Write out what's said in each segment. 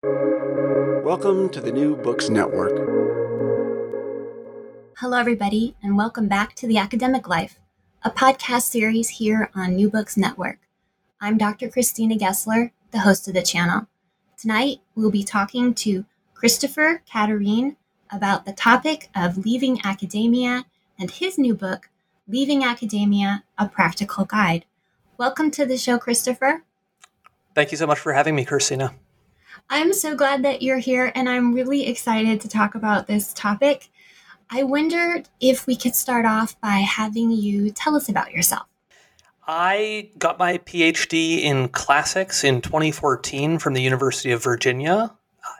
Welcome to the New Books Network. Hello, everybody, and welcome back to The Academic Life, a podcast series here on New Books Network. I'm Dr. Christina Gessler, the host of the channel. Tonight, we'll be talking to Christopher Caterine about the topic of leaving academia and his new book, Leaving Academia A Practical Guide. Welcome to the show, Christopher. Thank you so much for having me, Christina. I'm so glad that you're here, and I'm really excited to talk about this topic. I wondered if we could start off by having you tell us about yourself. I got my PhD in classics in 2014 from the University of Virginia.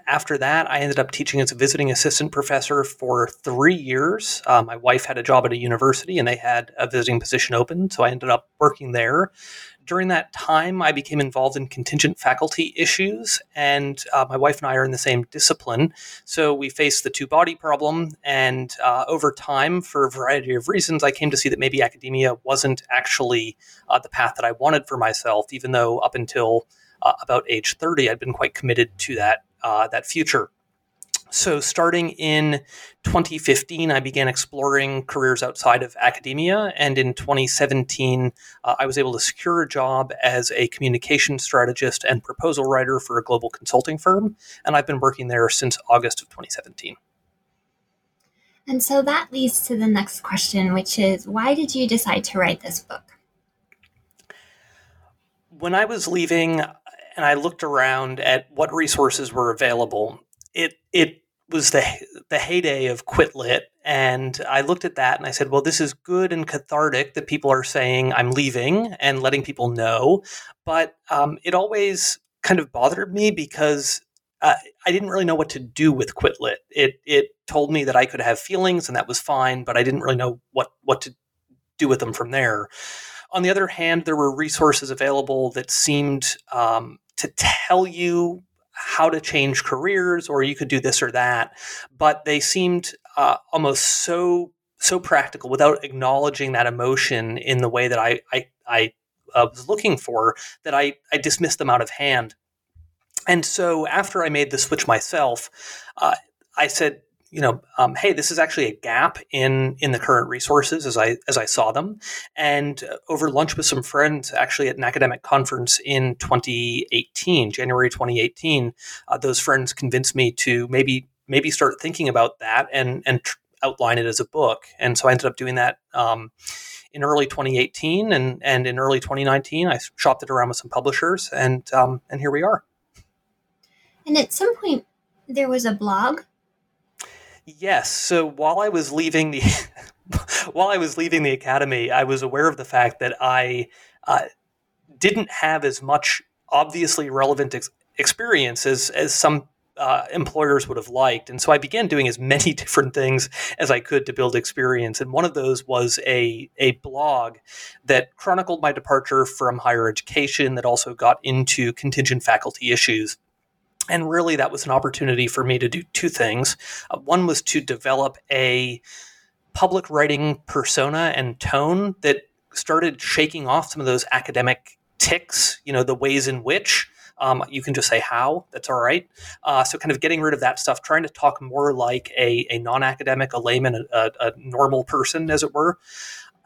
After that, I ended up teaching as a visiting assistant professor for three years. Uh, my wife had a job at a university and they had a visiting position open, so I ended up working there during that time, I became involved in contingent faculty issues, and uh, my wife and I are in the same discipline. So we faced the two body problem, and uh, over time, for a variety of reasons, I came to see that maybe academia wasn't actually uh, the path that I wanted for myself, even though up until uh, about age 30, I'd been quite committed to that, uh, that future. So, starting in 2015, I began exploring careers outside of academia. And in 2017, uh, I was able to secure a job as a communication strategist and proposal writer for a global consulting firm. And I've been working there since August of 2017. And so that leads to the next question, which is why did you decide to write this book? When I was leaving, and I looked around at what resources were available, it it was the the heyday of Quit Lit, and I looked at that and I said, "Well, this is good and cathartic that people are saying I'm leaving and letting people know," but um, it always kind of bothered me because uh, I didn't really know what to do with Quit Lit. It it told me that I could have feelings and that was fine, but I didn't really know what what to do with them from there. On the other hand, there were resources available that seemed um, to tell you how to change careers or you could do this or that. But they seemed uh, almost so so practical without acknowledging that emotion in the way that i i, I uh, was looking for that i i dismissed them out of hand. And so after i made the switch myself uh, i said you know, um, hey, this is actually a gap in in the current resources as I as I saw them. And uh, over lunch with some friends, actually at an academic conference in 2018, January 2018, uh, those friends convinced me to maybe maybe start thinking about that and and tr- outline it as a book. And so I ended up doing that. Um, in early 2018 and, and in early 2019, I shopped it around with some publishers, and um, and here we are. And at some point, there was a blog Yes. So while I was leaving the while I was leaving the academy, I was aware of the fact that I uh, didn't have as much obviously relevant ex- experience as as some uh, employers would have liked, and so I began doing as many different things as I could to build experience. And one of those was a a blog that chronicled my departure from higher education, that also got into contingent faculty issues. And really, that was an opportunity for me to do two things. Uh, one was to develop a public writing persona and tone that started shaking off some of those academic tics, you know, the ways in which. Um, you can just say how, that's all right. Uh, so, kind of getting rid of that stuff, trying to talk more like a, a non academic, a layman, a, a, normal person, as it were.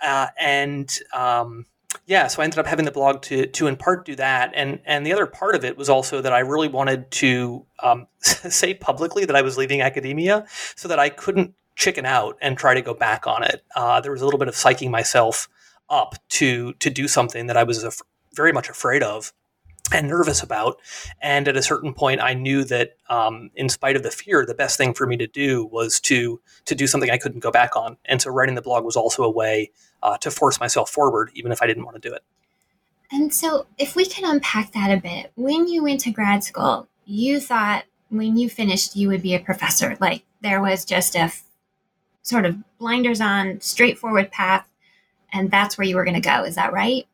Uh, and um, yeah, so I ended up having the blog to to in part do that, and and the other part of it was also that I really wanted to um, say publicly that I was leaving academia, so that I couldn't chicken out and try to go back on it. Uh, there was a little bit of psyching myself up to to do something that I was af- very much afraid of and nervous about. And at a certain point, I knew that, um, in spite of the fear, the best thing for me to do was to to do something I couldn't go back on. And so, writing the blog was also a way uh, to force myself forward, even if I didn't want to do it. And so, if we can unpack that a bit, when you went to grad school, you thought when you finished you would be a professor. Like there was just a f- sort of blinders on, straightforward path, and that's where you were going to go. Is that right?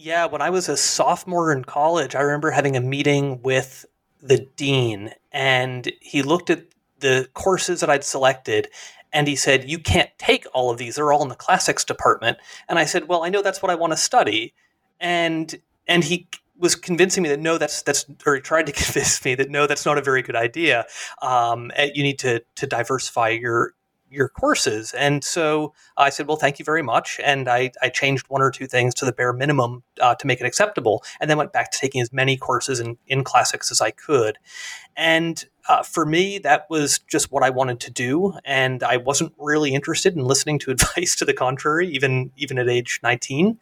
Yeah, when I was a sophomore in college, I remember having a meeting with the dean, and he looked at the courses that I'd selected and he said, You can't take all of these. They're all in the classics department. And I said, Well, I know that's what I want to study. And and he was convincing me that no, that's that's or he tried to convince me that no, that's not a very good idea. Um, you need to to diversify your your courses. And so I said, well, thank you very much. And I, I changed one or two things to the bare minimum uh, to make it acceptable, and then went back to taking as many courses in, in classics as I could. And uh, for me, that was just what I wanted to do. And I wasn't really interested in listening to advice to the contrary, even, even at age 19.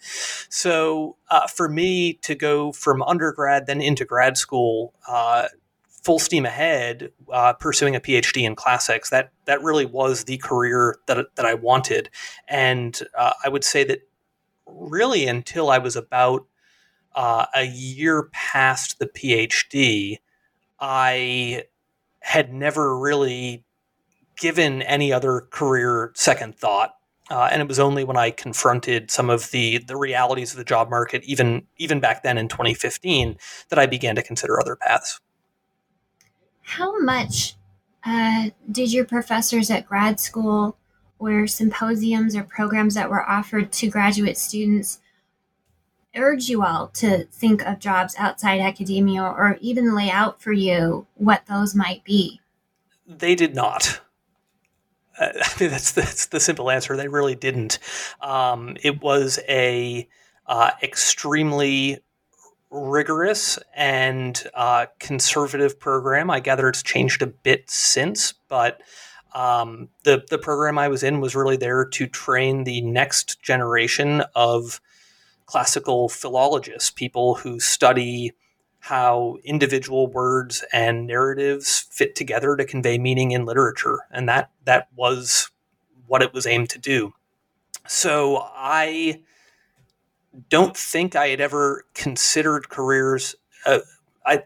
So uh, for me to go from undergrad then into grad school, uh, full steam ahead uh, pursuing a PhD in classics. That that really was the career that that I wanted, and uh, I would say that really until I was about uh, a year past the PhD, I had never really given any other career second thought. Uh, and it was only when I confronted some of the the realities of the job market, even even back then in 2015, that I began to consider other paths. How much uh, did your professors at grad school or symposiums or programs that were offered to graduate students urge you all to think of jobs outside academia or even lay out for you what those might be? They did not. Uh, I mean, that's, that's the simple answer. They really didn't. Um, it was a uh, extremely rigorous and uh, conservative program. I gather it's changed a bit since, but um, the the program I was in was really there to train the next generation of classical philologists, people who study how individual words and narratives fit together to convey meaning in literature, and that that was what it was aimed to do. So I don't think I had ever considered careers. Uh, I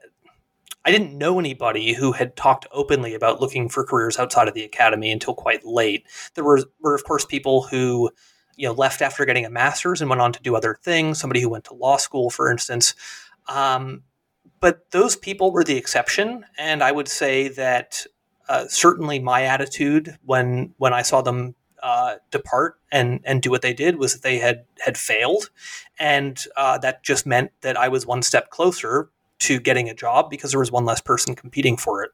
I didn't know anybody who had talked openly about looking for careers outside of the academy until quite late. There were, were of course, people who you know left after getting a master's and went on to do other things. Somebody who went to law school, for instance. Um, but those people were the exception, and I would say that uh, certainly my attitude when when I saw them uh, depart and and do what they did was that they had had failed, and uh, that just meant that I was one step closer to getting a job because there was one less person competing for it.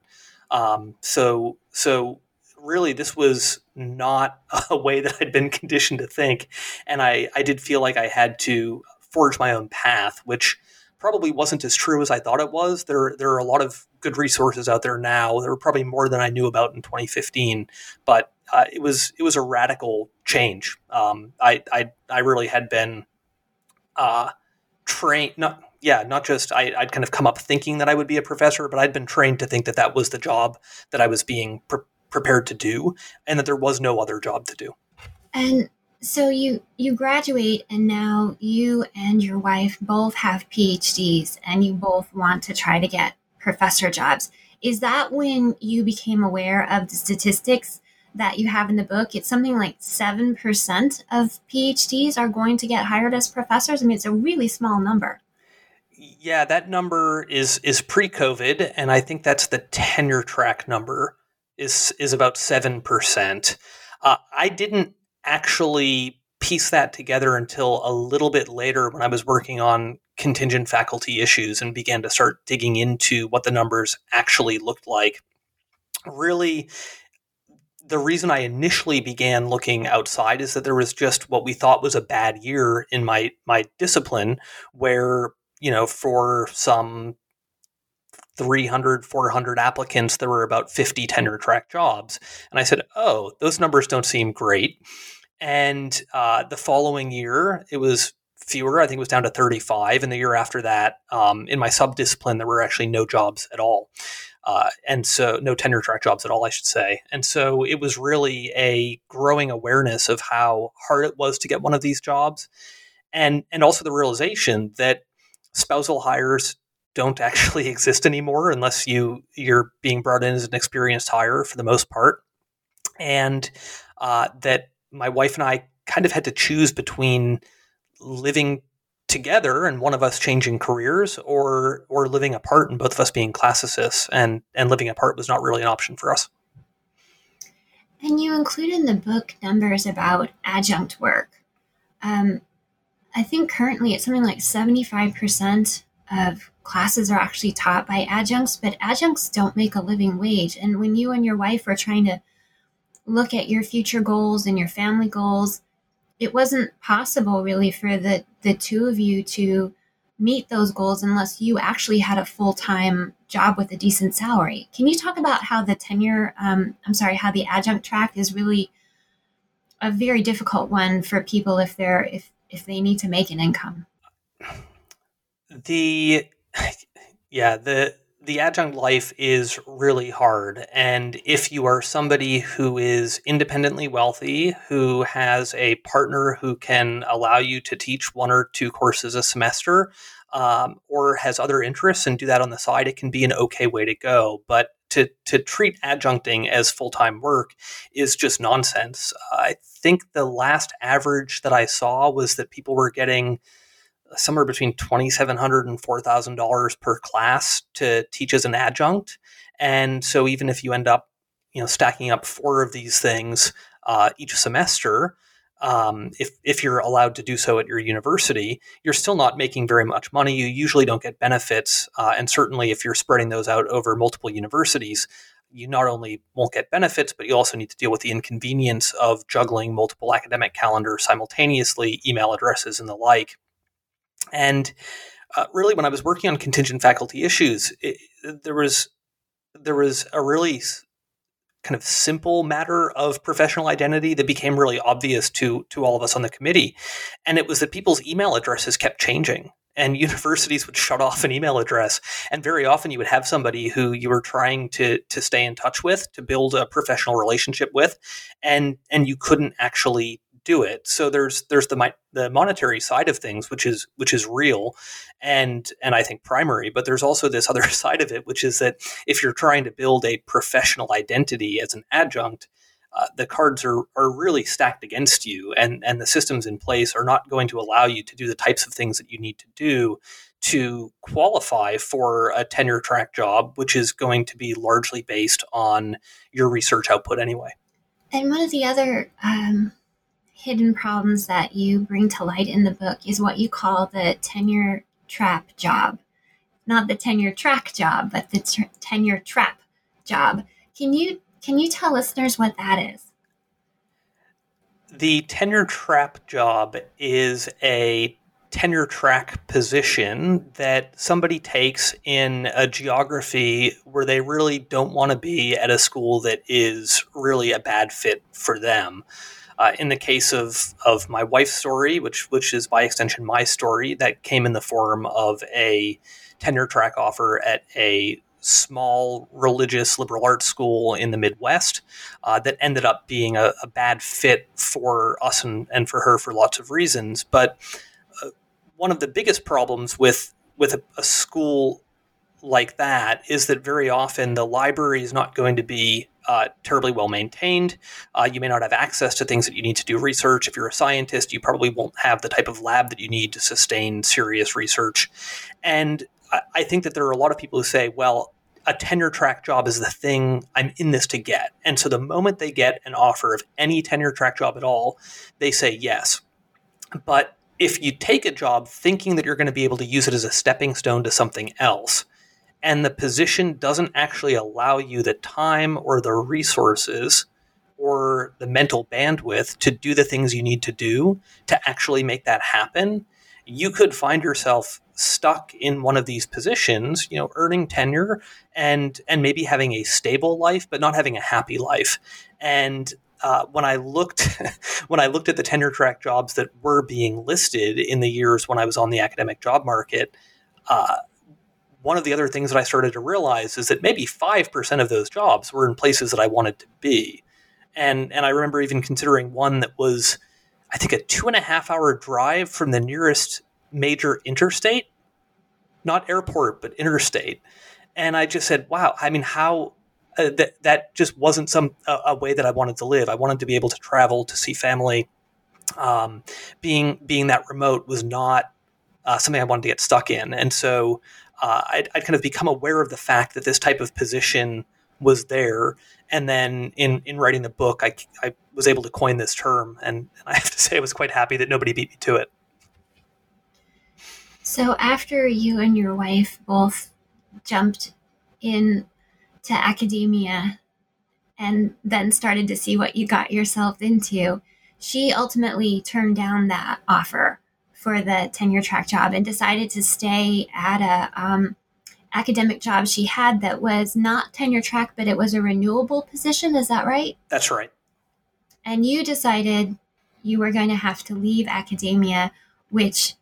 Um, so so really, this was not a way that I'd been conditioned to think, and I I did feel like I had to forge my own path, which probably wasn't as true as I thought it was. There, there are a lot of good resources out there now. There were probably more than I knew about in 2015, but uh, it was it was a radical change. Um, I, I I really had been uh, trained not yeah not just I, would kind of come up thinking that I would be a professor, but I'd been trained to think that that was the job that I was being pre- prepared to do, and that there was no other job to do. And so you you graduate, and now you and your wife both have PhDs, and you both want to try to get professor jobs. Is that when you became aware of the statistics that you have in the book, it's something like 7% of PhDs are going to get hired as professors. I mean, it's a really small number. Yeah, that number is is pre-COVID, and I think that's the tenure track number is is about seven percent. Uh, I didn't actually piece that together until a little bit later when I was working on contingent faculty issues and began to start digging into what the numbers actually looked like. Really, the reason I initially began looking outside is that there was just what we thought was a bad year in my my discipline where you know for some 300 400 applicants there were about 50 tenure track jobs and i said oh those numbers don't seem great and uh, the following year it was fewer. I think it was down to 35 and the year after that. Um, in my subdiscipline there were actually no jobs at all. Uh, and so no tenure track jobs at all, I should say. And so it was really a growing awareness of how hard it was to get one of these jobs, and and also the realization that spousal hires don't actually exist anymore unless you you're being brought in as an experienced hire for the most part, and uh, that my wife and I kind of had to choose between living together and one of us changing careers or or living apart and both of us being classicists and and living apart was not really an option for us and you include in the book numbers about adjunct work um, i think currently it's something like 75% of classes are actually taught by adjuncts, but adjuncts don't make a living wage. And when you and your wife are trying to look at your future goals and your family goals, it wasn't possible really for the, the two of you to meet those goals unless you actually had a full time job with a decent salary. Can you talk about how the tenure, um, I'm sorry, how the adjunct track is really a very difficult one for people if they're if if they need to make an income? The yeah the the adjunct life is really hard. And if you are somebody who is independently wealthy, who has a partner who can allow you to teach one or two courses a semester, um, or has other interests and do that on the side, it can be an okay way to go. But to, to treat adjuncting as full time work is just nonsense. I think the last average that I saw was that people were getting somewhere between $2,700 and $4,000 per class to teach as an adjunct. And so even if you end up, you know, stacking up four of these things uh, each semester, um, if, if you're allowed to do so at your university, you're still not making very much money. You usually don't get benefits. Uh, and certainly if you're spreading those out over multiple universities, you not only won't get benefits, but you also need to deal with the inconvenience of juggling multiple academic calendars simultaneously, email addresses, and the like. And uh, really, when I was working on contingent faculty issues, it, there was there was a really kind of simple matter of professional identity that became really obvious to to all of us on the committee, and it was that people's email addresses kept changing. And universities would shut off an email address, and very often you would have somebody who you were trying to to stay in touch with, to build a professional relationship with, and and you couldn't actually do it. So there's there's the the monetary side of things, which is which is real, and and I think primary. But there's also this other side of it, which is that if you're trying to build a professional identity as an adjunct, uh, the cards are are really stacked against you, and and the systems in place are not going to allow you to do the types of things that you need to do to qualify for a tenure track job, which is going to be largely based on your research output anyway. And one of the other um, hidden problems that you bring to light in the book is what you call the tenure trap job. Not the tenure track job, but the t- tenure trap job. Can you can you tell listeners what that is? The tenure trap job is a tenure track position that somebody takes in a geography where they really don't want to be at a school that is really a bad fit for them. Uh, in the case of of my wife's story, which which is by extension my story, that came in the form of a tenure track offer at a small religious liberal arts school in the Midwest uh, that ended up being a, a, bad fit for us and, and for her for lots of reasons. But uh, one of the biggest problems with with a, a school like that is that very often the library is not going to be uh, terribly well maintained. Uh, you may not have access to things that you need to do research. If you're a scientist, you probably won't have the type of lab that you need to sustain serious research. And I, I think that there are a lot of people who say, well, a tenure track job is the thing I'm in this to get. And so the moment they get an offer of any tenure track job at all, they say yes. But if you take a job thinking that you're going to be able to use it as a stepping stone to something else, and the position doesn't actually allow you the time or the resources or the mental bandwidth to do the things you need to do to actually make that happen, you could find yourself stuck in one of these positions, you know, earning tenure and and maybe having a stable life, but not having a happy life. And uh, when I looked when I looked at the tenure track jobs that were being listed in the years when I was on the academic job market, uh, one of the other things that I started to realize is that maybe 5% of those jobs were in places that I wanted to be. And, and I remember even considering one that was, I think, a two and a half hour drive from the nearest major interstate, not airport, but interstate. And I just said, wow, I mean, how uh, that, that just wasn't some uh, a way that I wanted to live. I wanted to be able to travel to see family. Um, being being that remote was not uh, something I wanted to get stuck in. And so uh, I'd, I'd, kind of become aware of the fact that this type of position was there. And then in, in writing the book, I, I was able to coin this term. And I have to say, I was quite happy that nobody beat me to it. So after you and your wife both jumped in to academia and then started to see what you got yourself into, she ultimately turned down that offer for the tenure track job and decided to stay at a um, academic job she had that was not tenure track, but it was a renewable position. Is that right? That's right. And you decided you were going to have to leave academia, which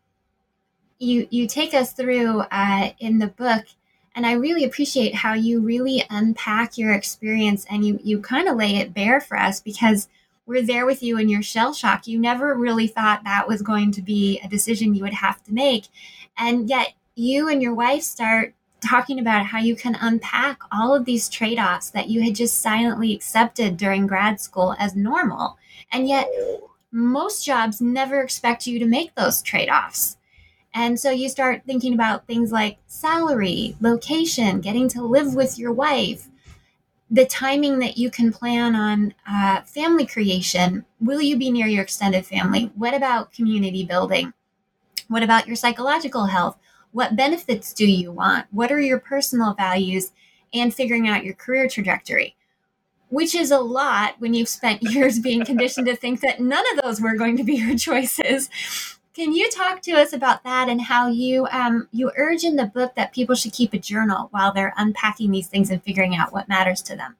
you you take us through uh, in the book and i really appreciate how you really unpack your experience and you you kind of lay it bare for us because we're there with you in your shell shock you never really thought that was going to be a decision you would have to make. And yet you and your wife start talking about how you can unpack all of these trade-offs that you had just silently accepted during grad school as normal. And yet most jobs never expect you to make those trade-offs. And so you start thinking about things like salary, location, getting to live with your wife, the timing that you can plan on uh, family creation. Will you be near your extended family? What about community building? What about your psychological health? What benefits do you want? What are your personal values? And figuring out your career trajectory, which is a lot when you've spent years being conditioned to think that none of those were going to be your choices. Can you talk to us about that and how you um, you urge in the book that people should keep a journal while they're unpacking these things and figuring out what matters to them?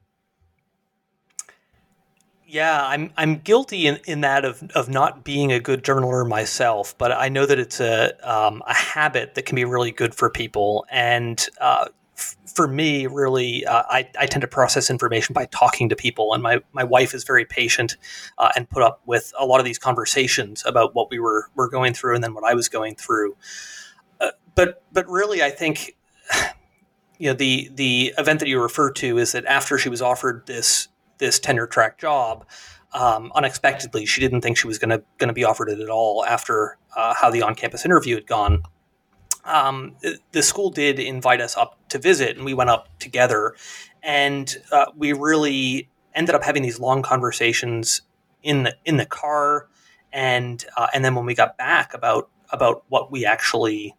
Yeah, I'm I'm guilty in, in that of, of not being a good journaler myself, but I know that it's a um, a habit that can be really good for people. And uh, for me, really, uh, I, I tend to process information by talking to people, and my, my wife is very patient uh, and put up with a lot of these conversations about what we were were going through and then what I was going through. Uh, but but really, I think you know the the event that you refer to is that after she was offered this this tenure track job. Um, unexpectedly, she didn't think she was going to going to be offered it at all after uh, how the on campus interview had gone um, the school did invite us up to visit, and we went up together, and uh, we really ended up having these long conversations in the in the car, and uh, and then when we got back about about what we actually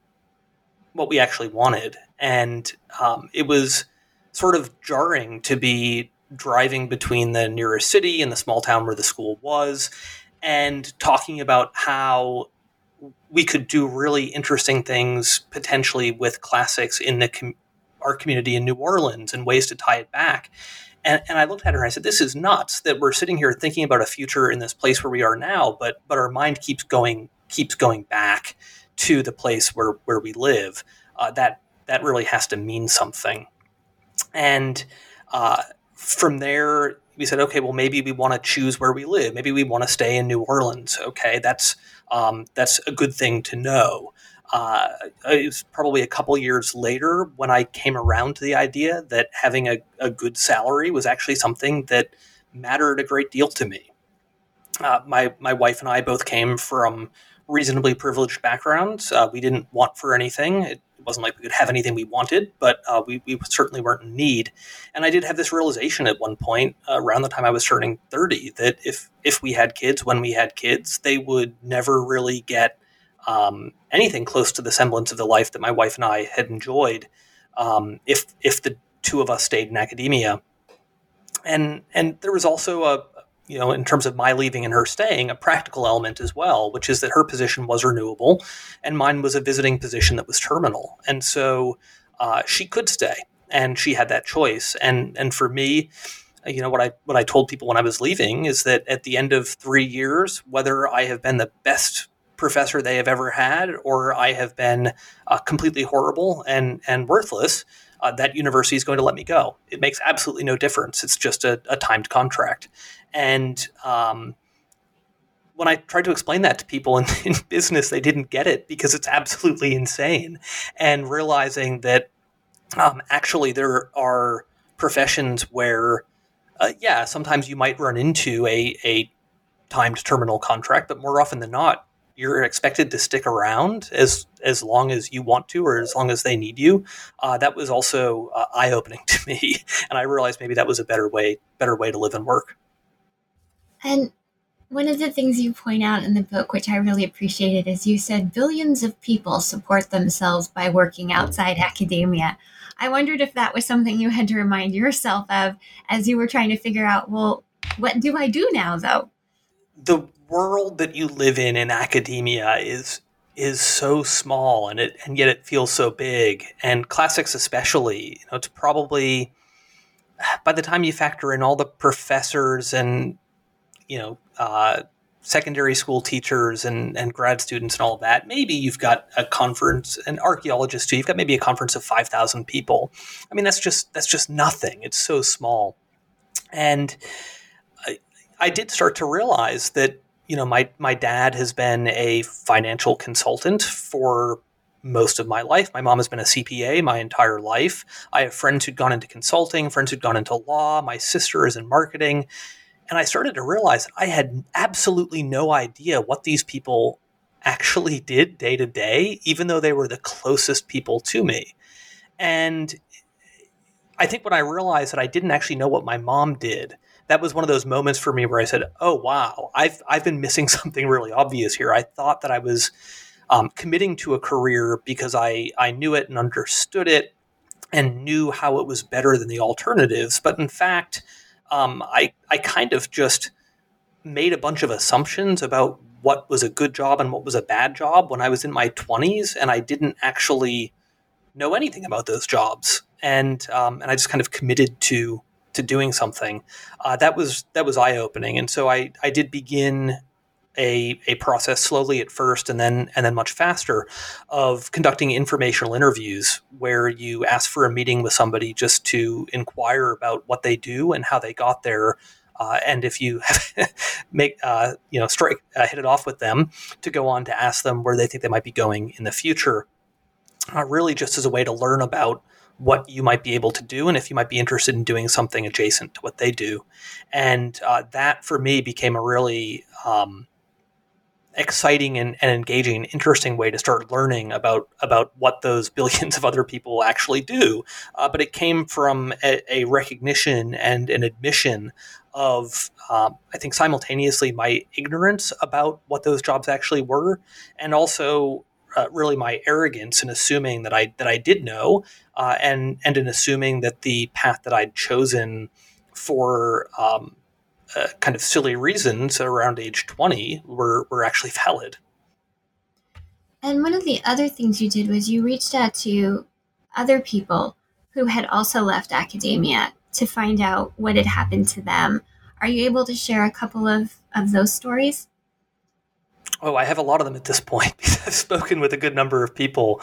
what we actually wanted, and um, it was sort of jarring to be driving between the nearest city and the small town where the school was, and talking about how we could do really interesting things potentially with classics in the com- our community in New Orleans and ways to tie it back. And, and I looked at her and I said, "This is nuts that we're sitting here thinking about a future in this place where we are now, but but our mind keeps going keeps going back to the place where where we live. Uh, that that really has to mean something." And uh, from there, we said, okay, well, maybe we want to choose where we live. Maybe we want to stay in New Orleans. Okay, that's um, that's a good thing to know. Uh, it was probably a couple years later when I came around to the idea that having a, a good salary was actually something that mattered a great deal to me. Uh, my my wife and I both came from reasonably privileged backgrounds. Uh, we didn't want for anything. It wasn't like we could have anything we wanted, but uh, we, we certainly weren't in need. And I did have this realization at one point uh, around the time I was turning 30 that if, if we had kids when we had kids, they would never really get um, anything close to the semblance of the life that my wife and I had enjoyed um, if, if the two of us stayed in academia. And, and there was also a, you know, in terms of my leaving and her staying, a practical element as well, which is that her position was renewable and mine was a visiting position that was terminal. And so uh, she could stay and she had that choice. And, and for me, you know, what I, what I told people when I was leaving is that at the end of three years, whether I have been the best professor they have ever had or I have been uh, completely horrible and, and worthless, uh, that university is going to let me go. It makes absolutely no difference. It's just a, a timed contract. And um, when I tried to explain that to people in, in, business, they didn't get it because it's absolutely insane. And realizing that um, actually there are professions where, uh, yeah, sometimes you might run into a, a timed terminal contract, but more often than not, you're expected to stick around as as long as you want to or as long as they need you. Uh, that was also uh, eye opening to me, and I realized maybe that was a better way better way to live and work. And One of the things you point out in the book, which I really appreciated, is you said billions of people support themselves by working outside academia. I wondered if that was something you had to remind yourself of as you were trying to figure out, well, what do I do now, though? The world that you live in in academia is is so small and it and yet it feels so big and classics especially you know it's probably by the time you factor in all the professors and you know uh, secondary school teachers and, and grad students and all of that maybe you've got a conference an archaeologist too you've got maybe a conference of 5000 people i mean that's just that's just nothing it's so small and I, I did start to realize that you know, my my dad has been a financial consultant for most of my life. My mom has been a CPA my entire life. I have friends who'd gone into consulting, friends who'd gone into law. My sister is in marketing. And I started to realize I had absolutely no idea what these people actually did day to day, even though they were the closest people to me. And I think when I realized that I didn't actually know what my mom did, that was one of those moments for me where I said, "Oh wow, I've I've been missing something really obvious here." I thought that I was um, committing to a career because I I knew it and understood it and knew how it was better than the alternatives, but in fact, um, I I kind of just made a bunch of assumptions about what was a good job and what was a bad job when I was in my twenties, and I didn't actually know anything about those jobs, and um, and I just kind of committed to to doing something, uh, that was that was eye opening. And so I I did begin a, a process slowly at first and then and then much faster of conducting informational interviews where you ask for a meeting with somebody just to inquire about what they do and how they got there uh, and if you make uh, you know strike uh, hit it off with them to go on to ask them where they think they might be going in the future uh, really just as a way to learn about what you might be able to do and if you might be interested in doing something adjacent to what they do. And uh, that for me became a really um, exciting and, and, engaging interesting way to start learning about about what those billions of other people actually do. Uh, but it came from a, a, recognition and an admission of, um, I think, simultaneously my ignorance about what those jobs actually were, and also uh, really my arrogance in assuming that I that I did know, uh, and and in assuming that the path that I'd chosen for um, uh, kind of silly reasons around age twenty were were actually valid. And one of the other things you did was you reached out to other people who had also left academia to find out what had happened to them. Are you able to share a couple of, of those stories? Oh, I have a lot of them at this point I've spoken with a good number of people.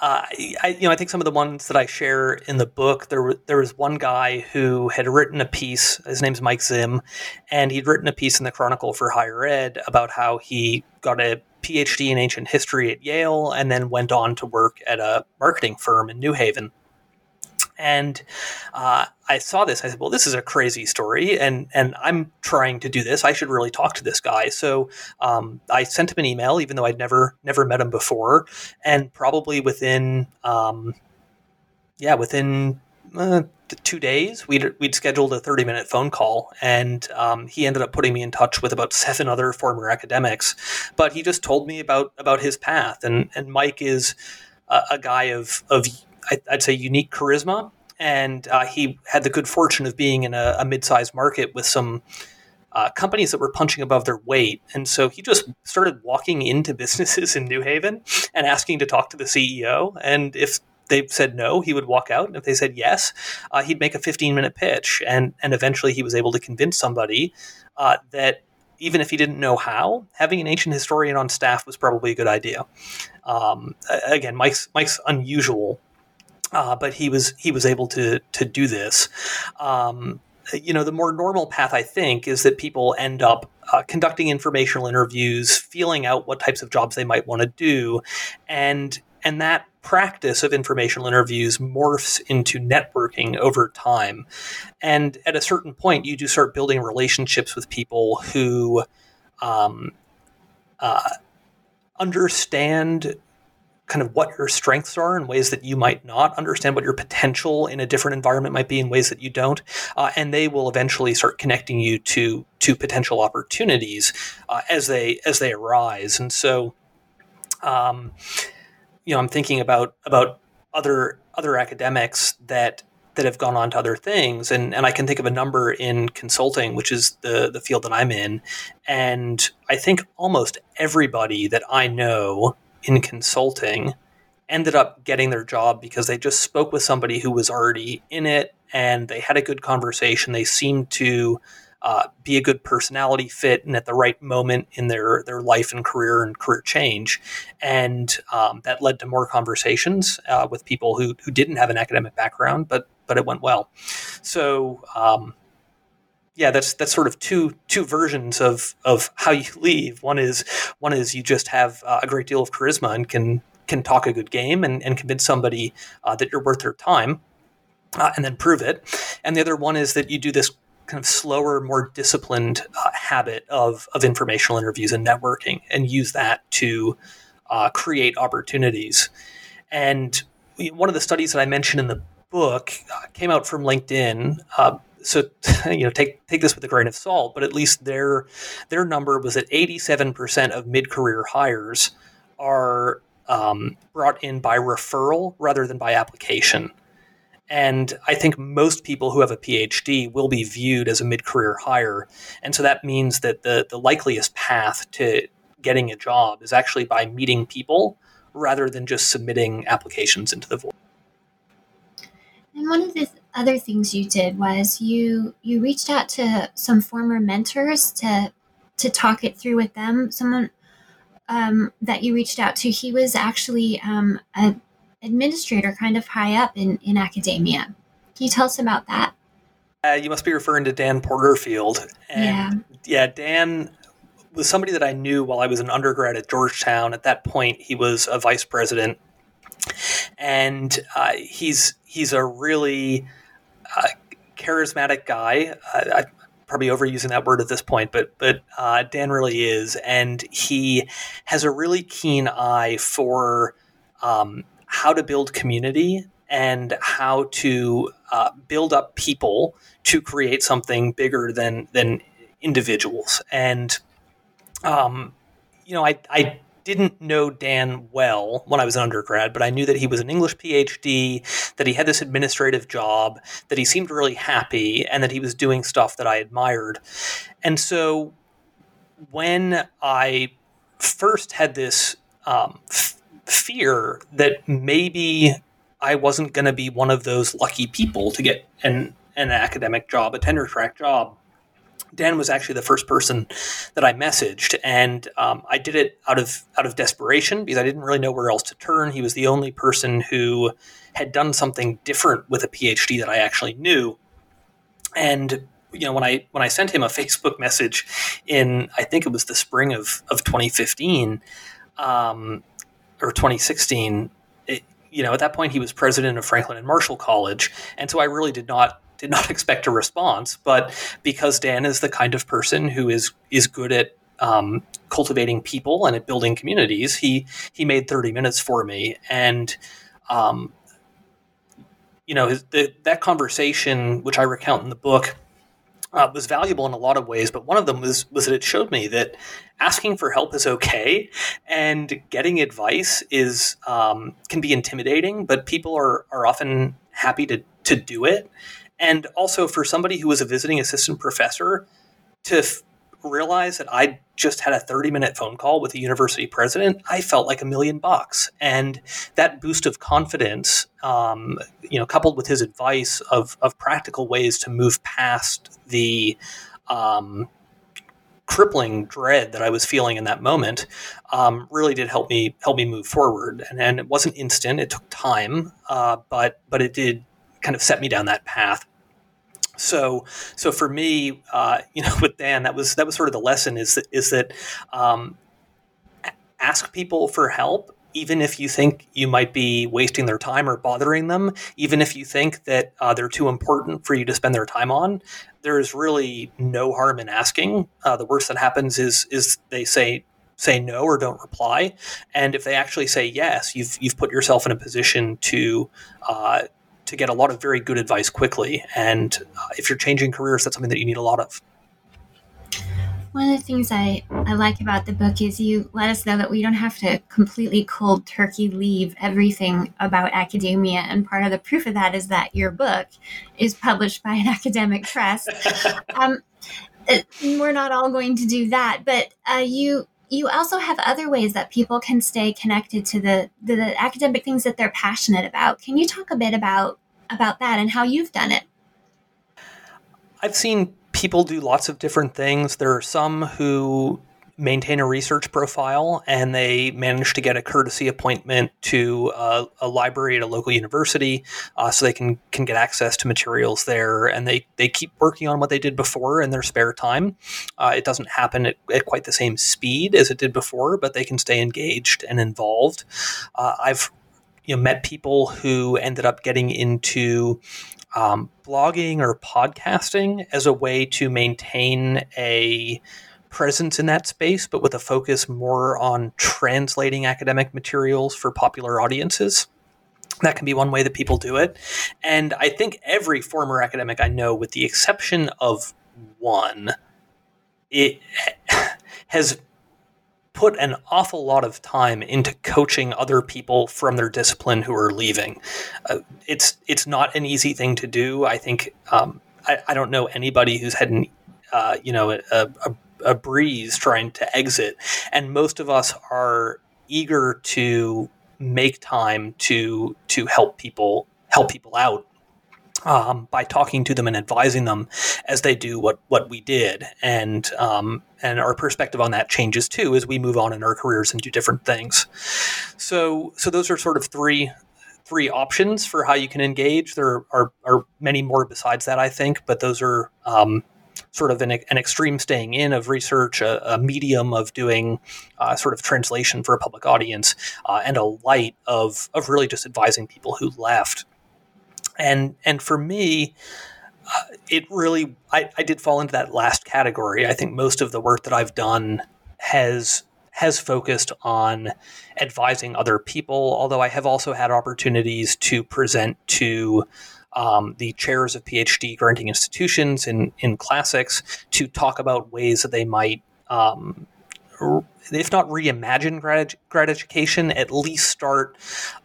Uh, I, you know, I think some of the ones that I share in the book, there, there was one guy who had written a piece. His name's Mike Zim, and he'd written a piece in the Chronicle for Higher Ed about how he got a PhD in ancient history at Yale and then went on to work at a marketing firm in New Haven. And uh, I saw this. I said, "Well, this is a crazy story, and and I'm trying to do this. I should really talk to this guy." So um, I sent him an email, even though I'd never never met him before, and probably within um, yeah within uh, two days we'd we'd scheduled a 30 minute phone call, and um, he ended up putting me in touch with about seven other former academics. But he just told me about about his path, and and Mike is a, a guy of of I'd say, unique charisma. And uh, he had the good fortune of being in a, a mid-sized market with some uh, companies that were punching above their weight. And so he just started walking into businesses in New Haven and asking to talk to the CEO. And if they said no, he would walk out. And if they said yes, uh, he'd make a 15 minute pitch. And, and eventually he was able to convince somebody uh, that even if he didn't know how, having an ancient historian on staff was probably a good idea. Um, again, Mike's, Mike's unusual uh, but he was he was able to to do this. Um, you know, the more normal path, I think, is that people end up uh, conducting informational interviews, feeling out what types of jobs they might want to do, and and that practice of informational interviews morphs into networking over time. And at a certain point, you do start building relationships with people who um, uh, understand kind of what your strengths are in ways that you might not understand what your potential in a different environment might be in ways that you don't uh, and they will eventually start connecting you to to potential opportunities uh, as they as they arise. And so um, you know i'm thinking about about other other academics that that have gone on to other things. And and I can think of a number in consulting which is the the field that I'm in. And I think almost everybody that I know in consulting ended up getting their job because they just spoke with somebody who was already in it and they had a good conversation. They seemed to uh, be a good personality fit and at the right moment in their their life and career and career change, and um, that led to more conversations uh, with people who who didn't have an academic background, but but it went well. So. Um, yeah, that's that's sort of two two versions of of how you leave. One is one is you just have uh, a great deal of charisma and can can talk a good game and, and convince somebody uh, that you're worth their time, uh, and then prove it. And the other one is that you do this kind of slower, more disciplined uh, habit of of informational interviews and networking, and use that to uh, create opportunities. And one of the studies that I mentioned in the book uh, came out from LinkedIn so you know take take this with a grain of salt but at least their their number was that 87% of mid-career hires are um, brought in by referral rather than by application. And I think most people who have a PhD will be viewed as a mid-career hire. And so that means that the the likeliest path to getting a job is actually by meeting people rather than just submitting applications into the void. And one of the other things you did was you you reached out to some former mentors to to talk it through with them. Someone um, that you reached out to, he was actually um, an administrator, kind of high up in in academia. Can you tell us about that? Uh, you must be referring to Dan Porterfield. And yeah. yeah, Dan was somebody that I knew while I was an undergrad at Georgetown. At that point, he was a vice president, and uh, he's he's a really uh, charismatic guy. Uh, I, probably overusing that word at this point, but but uh, Dan really is, and he has a really keen eye for um, how to build community and how to uh, build up people to create something bigger than than individuals. And um, you know, I I didn't know Dan well when I was an undergrad, but I knew that he was an English PhD, that he had this administrative job, that he seemed really happy, and that he was doing stuff that I admired. And so when I first had this um, f- fear that maybe I wasn't going to be one of those lucky people to get an, an academic job, a tenure track job, Dan was actually the first person that I messaged, and um, I did it out of out of desperation because I didn't really know where else to turn. He was the only person who had done something different with a PhD that I actually knew, and you know when I when I sent him a Facebook message in I think it was the spring of of 2015 um, or 2016. It, you know, at that point, he was president of Franklin and Marshall College, and so I really did not did not expect a response. But because Dan is the kind of person who is is good at um, cultivating people and at building communities, he he made thirty minutes for me, and um, you know his, the, that conversation, which I recount in the book. Uh, was valuable in a lot of ways, but one of them was was that it showed me that asking for help is okay, and getting advice is um, can be intimidating. But people are are often happy to to do it, and also for somebody who was a visiting assistant professor to f- realize that I just had a 30 minute phone call with a university president, I felt like a million bucks. And that boost of confidence, um, you know, coupled with his advice of, of practical ways to move past the um, crippling dread that I was feeling in that moment, um, really did help me help me move forward. And, and it wasn't instant; it took time, uh, but but it did kind of set me down that path. So, so for me, uh, you know, with Dan, that was that was sort of the lesson is that is that um, ask people for help, even if you think you might be wasting their time or bothering them, even if you think that uh, they're too important for you to spend their time on. There is really no harm in asking. Uh, the worst that happens is is they say say no or don't reply. And if they actually say yes, you've you've put yourself in a position to uh, to get a lot of very good advice quickly. And uh, if you're changing careers, that's something that you need a lot of. One of the things I, I like about the book is you let us know that we don't have to completely cold turkey leave everything about academia. And part of the proof of that is that your book is published by an academic press. um, we're not all going to do that, but uh, you you also have other ways that people can stay connected to the, the, the academic things that they're passionate about. Can you talk a bit about about that and how you've done it? I've seen people do lots of different things. There are some who maintain a research profile and they manage to get a courtesy appointment to uh, a library at a local university uh, so they can can get access to materials there. And they they keep working on what they did before in their spare time. Uh, it doesn't happen at, at, quite the same speed as it did before but they can stay engaged and involved. Uh, i've you know met people who ended up getting into um, blogging or podcasting as a way to maintain a presence in that space, but with a focus more on translating academic materials for popular audiences. That can be one way that people do it. And I think every former academic I know, with the exception of one, it has put an awful lot of time into coaching other people from their discipline who are leaving. Uh, it's it's not an easy thing to do. I think um, I, I, don't know anybody who's had an uh, you know a, a, a breeze trying to exit, and most of us are eager to make time to to help people help people out um, by talking to them and advising them as they do what what we did, and um, and our perspective on that changes too as we move on in our careers and do different things. So so those are sort of three three options for how you can engage. There are, are many more besides that, I think, but those are um, sort of an, an, extreme staying in of research, a, a medium of doing uh, sort of translation for a public audience, uh, and a light of of really just advising people who left. And and for me uh, it really I, I did fall into that last category. I think most of the work that i've done has has focused on advising other people although i have also had opportunities to present to um, the chairs of phd granting institutions in in classics to talk about ways that they might um, if not reimagine grad, grad education, at least start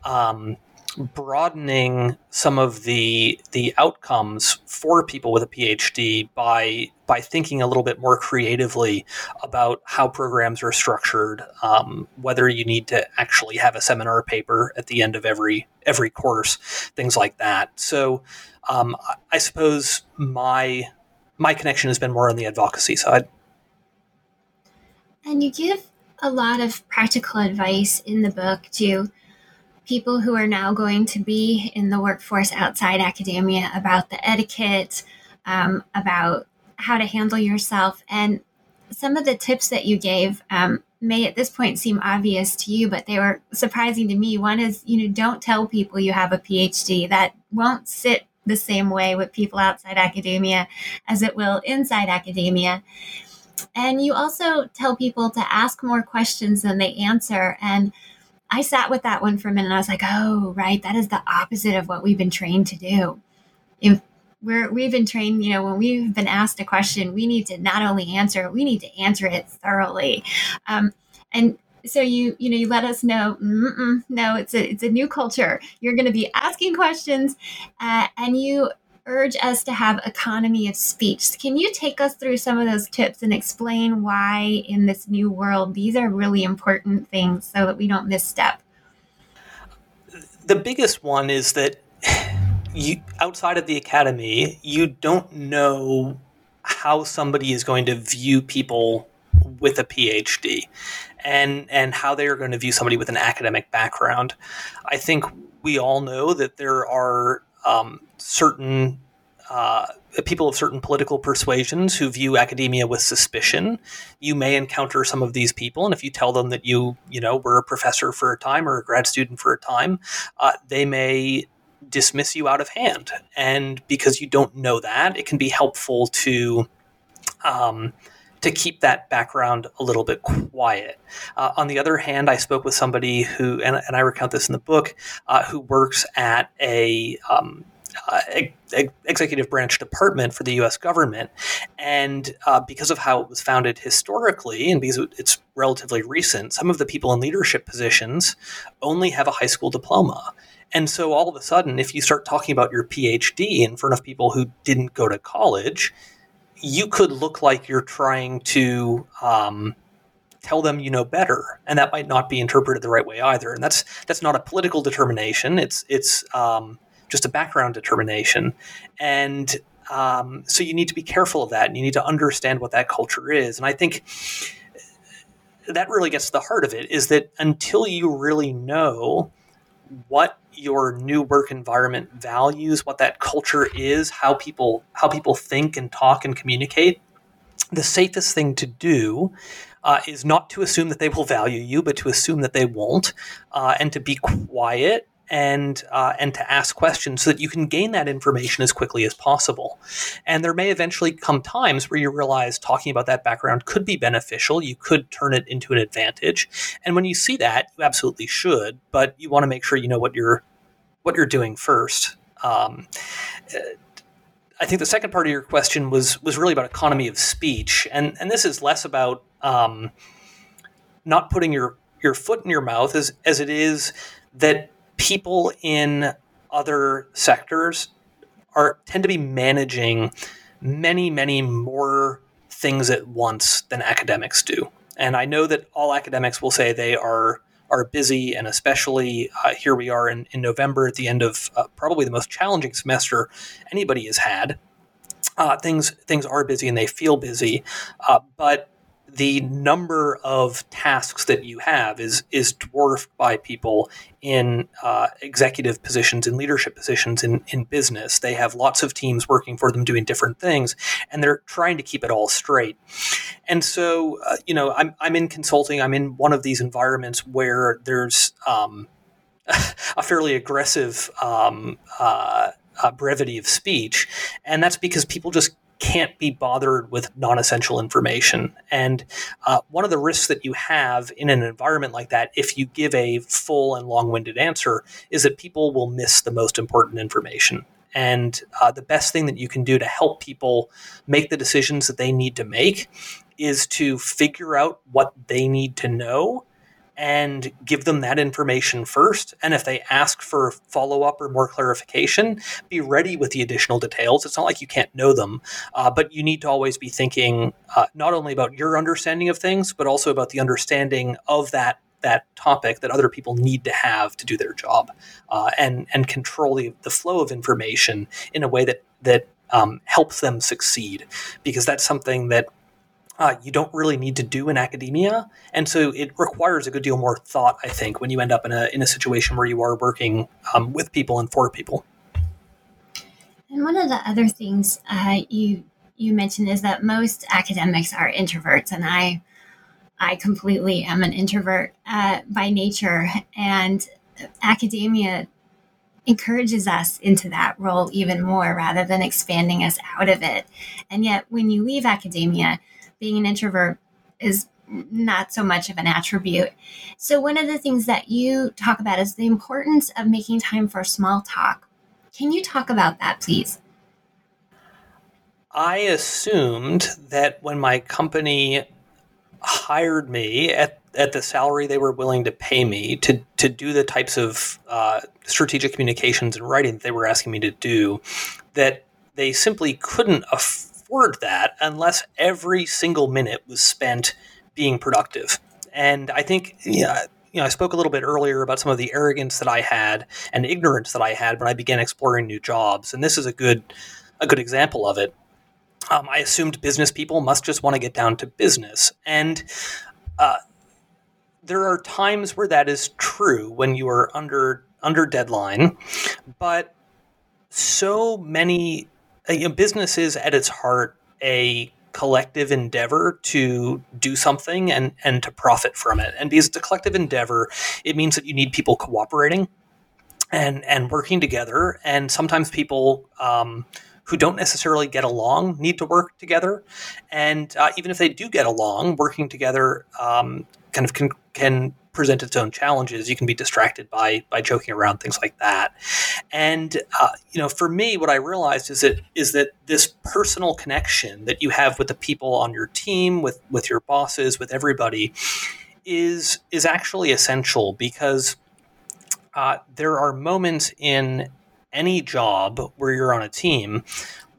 um, broadening some of the the outcomes for people with a PhD by by thinking a little bit more creatively about how programs are structured, um, whether you need to actually have a seminar paper at the end of every every course, things like that. So, um, I suppose my my connection has been more on the advocacy side. And you give a lot of practical advice in the book to people who are now going to be in the workforce outside academia about the etiquette, um, about how to handle yourself. And some of the tips that you gave um, may at this point seem obvious to you, but they were surprising to me. One is, you know, don't tell people you have a PhD. That won't sit the same way with people outside academia as it will inside academia. And you also tell people to ask more questions than they answer. And I sat with that one for a minute. I was like, oh, right, that is the opposite of what we've been trained to do. If we're we've been trained, you know, when we've been asked a question, we need to not only answer, we need to answer it thoroughly. Um, and so you you know you let us know no it's a it's a new culture you're going to be asking questions uh, and you urge us to have economy of speech. Can you take us through some of those tips and explain why, in this new world, these are really important things so that we don't misstep? The biggest one is that you, outside of the academy, you don't know how somebody is going to view people with a PhD and and how they are going to view somebody with an academic background. I think we all know that there are um, certain uh, people of certain political persuasions who view academia with suspicion. You may encounter some of these people, and if you tell them that you, you know, were a professor for a time or a grad student for a time, uh, they may dismiss you out of hand. And because you don't know that, it can be helpful to um, to keep that background a little bit quiet. Uh, on the other hand, I spoke with somebody who, and, and I recount this in the book, uh, who works at a um, uh, executive branch department for the U.S. government, and uh, because of how it was founded historically, and because it's relatively recent, some of the people in leadership positions only have a high school diploma. And so all of a sudden, if you start talking about your PhD in front of people who didn't go to college, you could look like you're trying to um, tell them you know better, and that might not be interpreted the right way either. And that's that's not a political determination. It's it's um, just a background determination, and um, so you need to be careful of that, and you need to understand what that culture is. And I think that really gets to the heart of it: is that until you really know what your new work environment values, what that culture is, how people how people think and talk and communicate, the safest thing to do uh, is not to assume that they will value you, but to assume that they won't, uh, and to be quiet and uh, and to ask questions so that you can gain that information as quickly as possible. And there may eventually come times where you realize talking about that background could be beneficial. You could turn it into an advantage. And when you see that, you absolutely should. But you want to make sure you know what you're what you're doing first. Um, I think the second part of your question was was really about economy of speech, and and this is less about um, not putting your your foot in your mouth as as it is that people in other sectors are tend to be managing many many more things at once than academics do. And i know that all academics will say they are are busy and especially uh, here we are in, in november at the end of uh, probably the most challenging semester anybody has had. Uh, things things are busy and they feel busy uh, but the number of tasks that you have is is dwarfed by people in uh, executive positions in leadership positions in, in business. They have lots of teams working for them doing different things, and they're trying to keep it all straight. And so, uh, you know, I'm I'm in consulting. I'm in one of these environments where there's um, a fairly aggressive. Um, uh, brevity of speech, and that's because people just can't be bothered with non essential information. And uh, one of the risks that you have in an environment like that, if you give a full and long winded answer, is that people will miss the most important information. And uh, the best thing that you can do to help people make the decisions that they need to make is to figure out what they need to know and give them that information first. And if they ask for follow up or more clarification, be ready with the additional details. It's not like you can't know them, uh, but you need to always be thinking uh, not only about your understanding of things, but also about the understanding of that that topic that other people need to have to do their job, uh, and and control the, the flow of information in a way that that um, helps them succeed, because that's something that uh, you don't really need to do in academia, and so it requires a good deal more thought. I think when you end up in a in a situation where you are working um, with people and for people. And one of the other things uh, you you mentioned is that most academics are introverts, and I I completely am an introvert uh, by nature, and academia encourages us into that role even more rather than expanding us out of it. And yet, when you leave academia, being an introvert is not so much of an attribute. So, one of the things that you talk about is the importance of making time for small talk. Can you talk about that, please? I assumed that when my company hired me at, at the salary they were willing to pay me to, to do the types of uh, strategic communications and writing that they were asking me to do, that they simply couldn't afford afford that unless every single minute was spent being productive. And I think, yeah, you know, I spoke a little bit earlier about some of the arrogance that I had and ignorance that I had when I began exploring new jobs, and this is a good a good example of it. Um, I assumed business people must just want to get down to business, and uh, there are times where that is true when you are under under deadline, but so many know, business is at its heart a collective endeavor to do something and and to profit from it. And because it's a collective endeavor, it means that you need people cooperating and and working together. And sometimes people um, who don't necessarily get along need to work together. And uh, even if they do get along, working together um, kind of can, can present its own challenges. You can be distracted by by joking around things like that. And uh, you know, for me, what I realized is that is that this personal connection that you have with the people on your team, with with your bosses, with everybody, is is actually essential because uh, there are moments in any job where you're on a team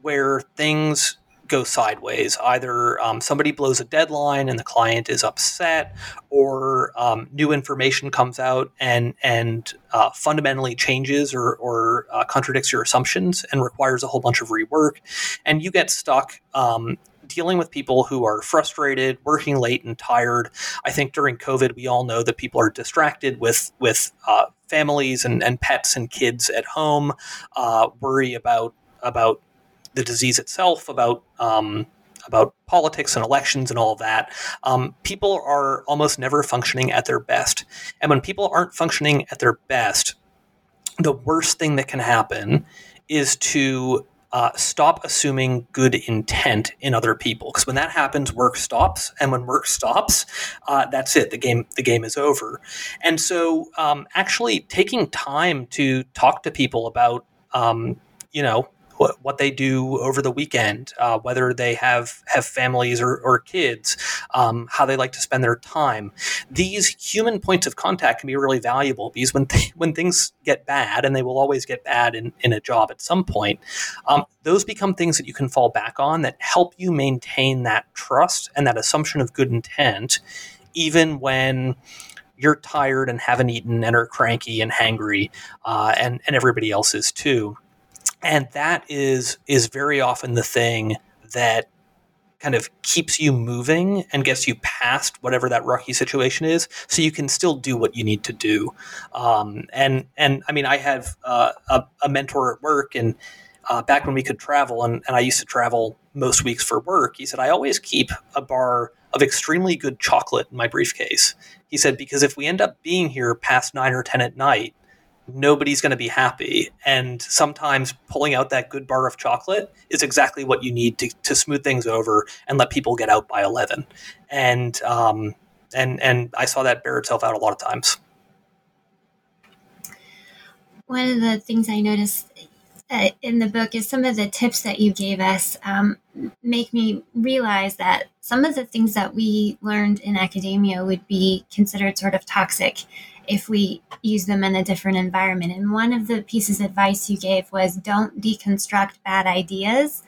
where things go sideways. Either um, somebody blows a deadline and the client is upset, or um, new information comes out and and uh, fundamentally changes or, or uh, contradicts your assumptions and requires a whole bunch of rework, and you get stuck. Um, dealing with people who are frustrated, working late and tired. I think during COVID, we all know that people are distracted with with uh, families and, and pets and kids at home, uh, worry about about the disease itself, about um, about politics and elections and all of that, um, people are almost never functioning at their best. And when people aren't functioning at their best, the worst thing that can happen is to uh, stop assuming good intent in other people. Because when that happens work stops. And when work stops uh, that's it. The game the game is over. And so um, actually taking time to talk to people about um, you know what, what they do over the weekend, uh, whether they have have families or, or kids, um, how they like to spend their time. These human points of contact can be really valuable because when th- when things get bad, and they will always get bad in, in a job at some point, um, those become things that you can fall back on that help you maintain that trust and that assumption of good intent, even when you're tired and haven't eaten and are cranky and hangry, uh, and and everybody else is too and that is is very often the thing that kind of keeps you moving and gets you past whatever that rocky situation is so you can still do what you need to do. Um, and and i mean i have uh, a, a, mentor at work and uh, back when we could travel and, and i used to travel most weeks for work he said i always keep a bar of extremely good chocolate in my briefcase. He said because if we end up being here past 9 or 10 at night nobody's going to be happy. And sometimes pulling out that good bar of chocolate is exactly what you need to, to smooth things over and let people get out by 11. And, um, and, and I saw that bear itself out a lot of times. One of the things I noticed uh, in the book is some of the tips that you gave us um, make me realize that some of the things that we learned in academia would be considered sort of toxic if we use them in a different environment. And one of the pieces of advice you gave was don't deconstruct bad ideas.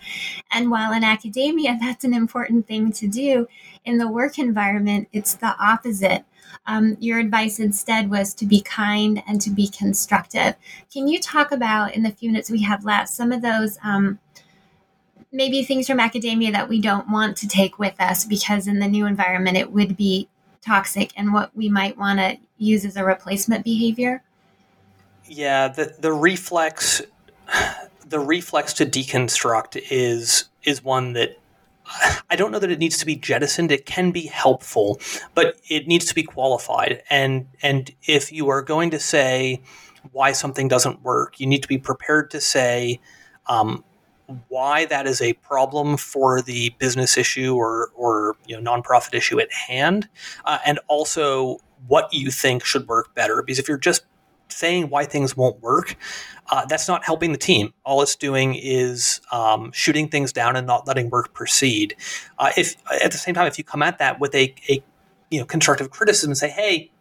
And while in academia, that's an important thing to do, in the work environment, it's the opposite. Um, your advice instead was to be kind and to be constructive. Can you talk about, in the few minutes we have left, some of those? Um, maybe things from academia that we don't want to take with us because in the new environment it would be toxic and what we might want to use as a replacement behavior? Yeah, the the reflex the reflex to deconstruct is is one that I don't know that it needs to be jettisoned. It can be helpful, but it needs to be qualified. And and if you are going to say why something doesn't work, you need to be prepared to say um, why that is a problem for the business issue or or you know nonprofit issue at hand, uh, and also what you think should work better. Because if you're just saying why things won't work, uh, that's not helping the team. All it's doing is um, shooting things down and not letting work proceed. Uh, if at the same time, if you come at that with a, a you know constructive criticism and say, "Hey,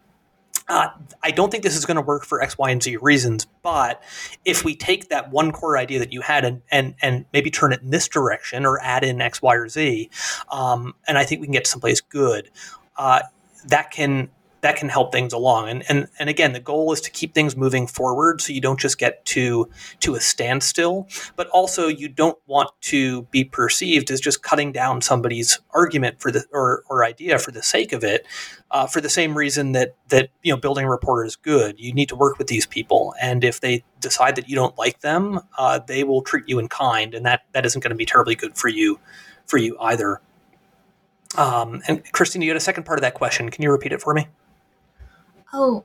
uh, I don't think this is going to work for X, Y, and Z reasons. But if we take that one core idea that you had and and and maybe turn it in this direction or add in X, Y, or Z, um, and I think we can get to someplace good. Uh, that can that can help things along. And, and and again, the goal is to keep things moving forward, so you don't just get to to a standstill, but also you don't want to be perceived as just cutting down somebody's argument for the or, or idea for the sake of it. Uh, for the same reason that that you know building a report is good, you need to work with these people, and if they decide that you don't like them, uh, they will treat you in kind, and that that isn't going to be terribly good for you for you either. Um, and Christine, you had a second part of that question. Can you repeat it for me? Oh,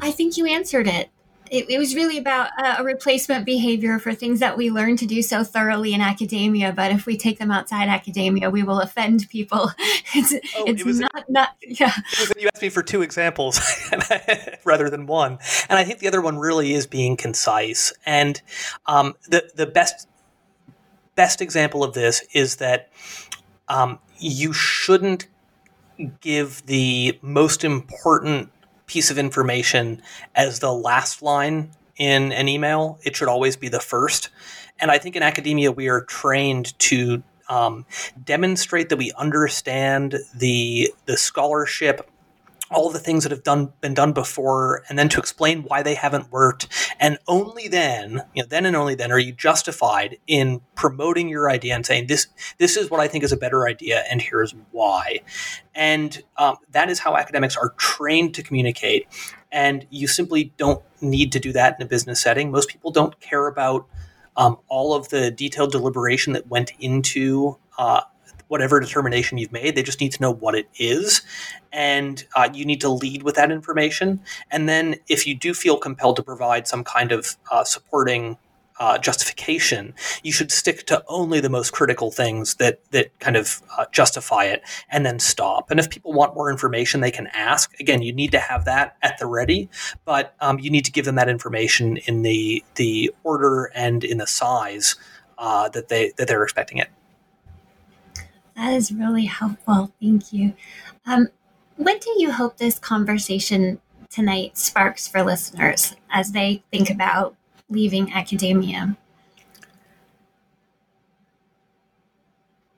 I think you answered it. it, it was really about a, a replacement behavior for things that we learn to do so thoroughly in academia. But if we take them outside academia, we will offend people. it's oh, it's it was, not, not, yeah. Was, you asked me for two examples rather than one. And I think the other one really is being concise. And um, the, the best, best example of this is that um, you shouldn't give the most important piece of information as the last line in an email. It should always be the first. And I think in academia, we are trained to um, demonstrate that we understand the the scholarship all the things that have done been done before and then to explain why they haven't worked. And only then you know then and only then are you justified in promoting your idea and saying this this is what i think is a better idea and here's why. And um, that is how academics are trained to communicate. And you simply don't need to do that in a business setting. Most people don't care about um, all of the detailed deliberation that went into uh, whatever determination you've made. They just need to know what it is. And uh, you need to lead with that information. And then if you do feel compelled to provide some kind of uh, supporting uh, justification, you should stick to only the most critical things that that kind of uh, justify it, and then stop. And if people want more information, they can ask. Again, you need to have that at the ready, but um, you need to give them that information in the the order and in the size uh, that they that they're expecting it. That is really helpful. Thank you. Um, what do you hope this conversation tonight sparks for listeners as they think about leaving academia?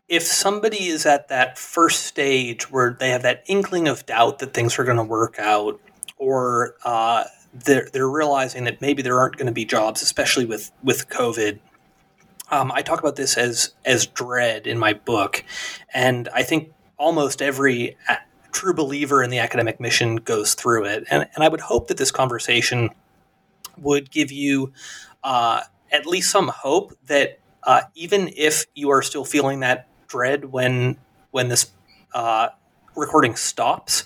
If somebody is at that first stage where they have that inkling of doubt that things are going to work out, or uh, they're, they're realizing that maybe there aren't going to be jobs, especially with, with COVID, um, I talk about this as as dread in my book, and I think almost every a- true believer in the academic mission goes through it. And, and I would hope that this conversation would give you uh, at least some hope that uh, even if you are still feeling that dread when when this uh, recording stops,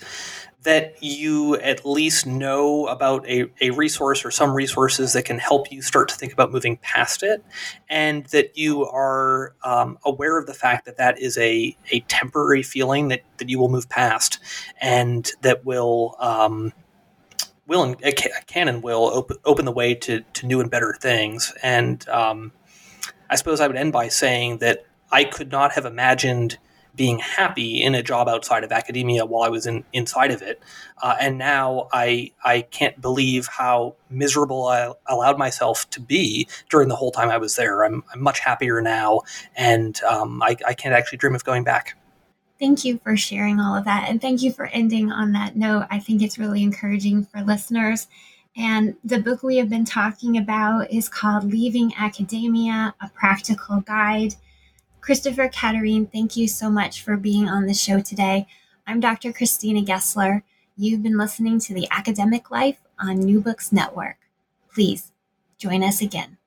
that you at least know about a, a resource or some resources that can help you start to think about moving past it, and that you are um, aware of the fact that that is a, a temporary feeling that, that you will move past, and that will um, will and can and will open, open the way to, to new and better things. And um, I suppose I would end by saying that I could not have imagined – being happy in a job outside of academia while I was in inside of it, uh, and now I I can't believe how miserable I allowed myself to be during the whole time I was there. I'm, I'm much happier now, and um, I, I can't actually dream of going back. Thank you for sharing all of that, and thank you for ending on that note. I think it's really encouraging for listeners. And the book we have been talking about is called Leaving Academia A Practical Guide Christopher Caterine, thank you so much for being on the show today. I'm Dr. Christina Gessler. You've been listening to The Academic Life on New Books Network. Please join us again.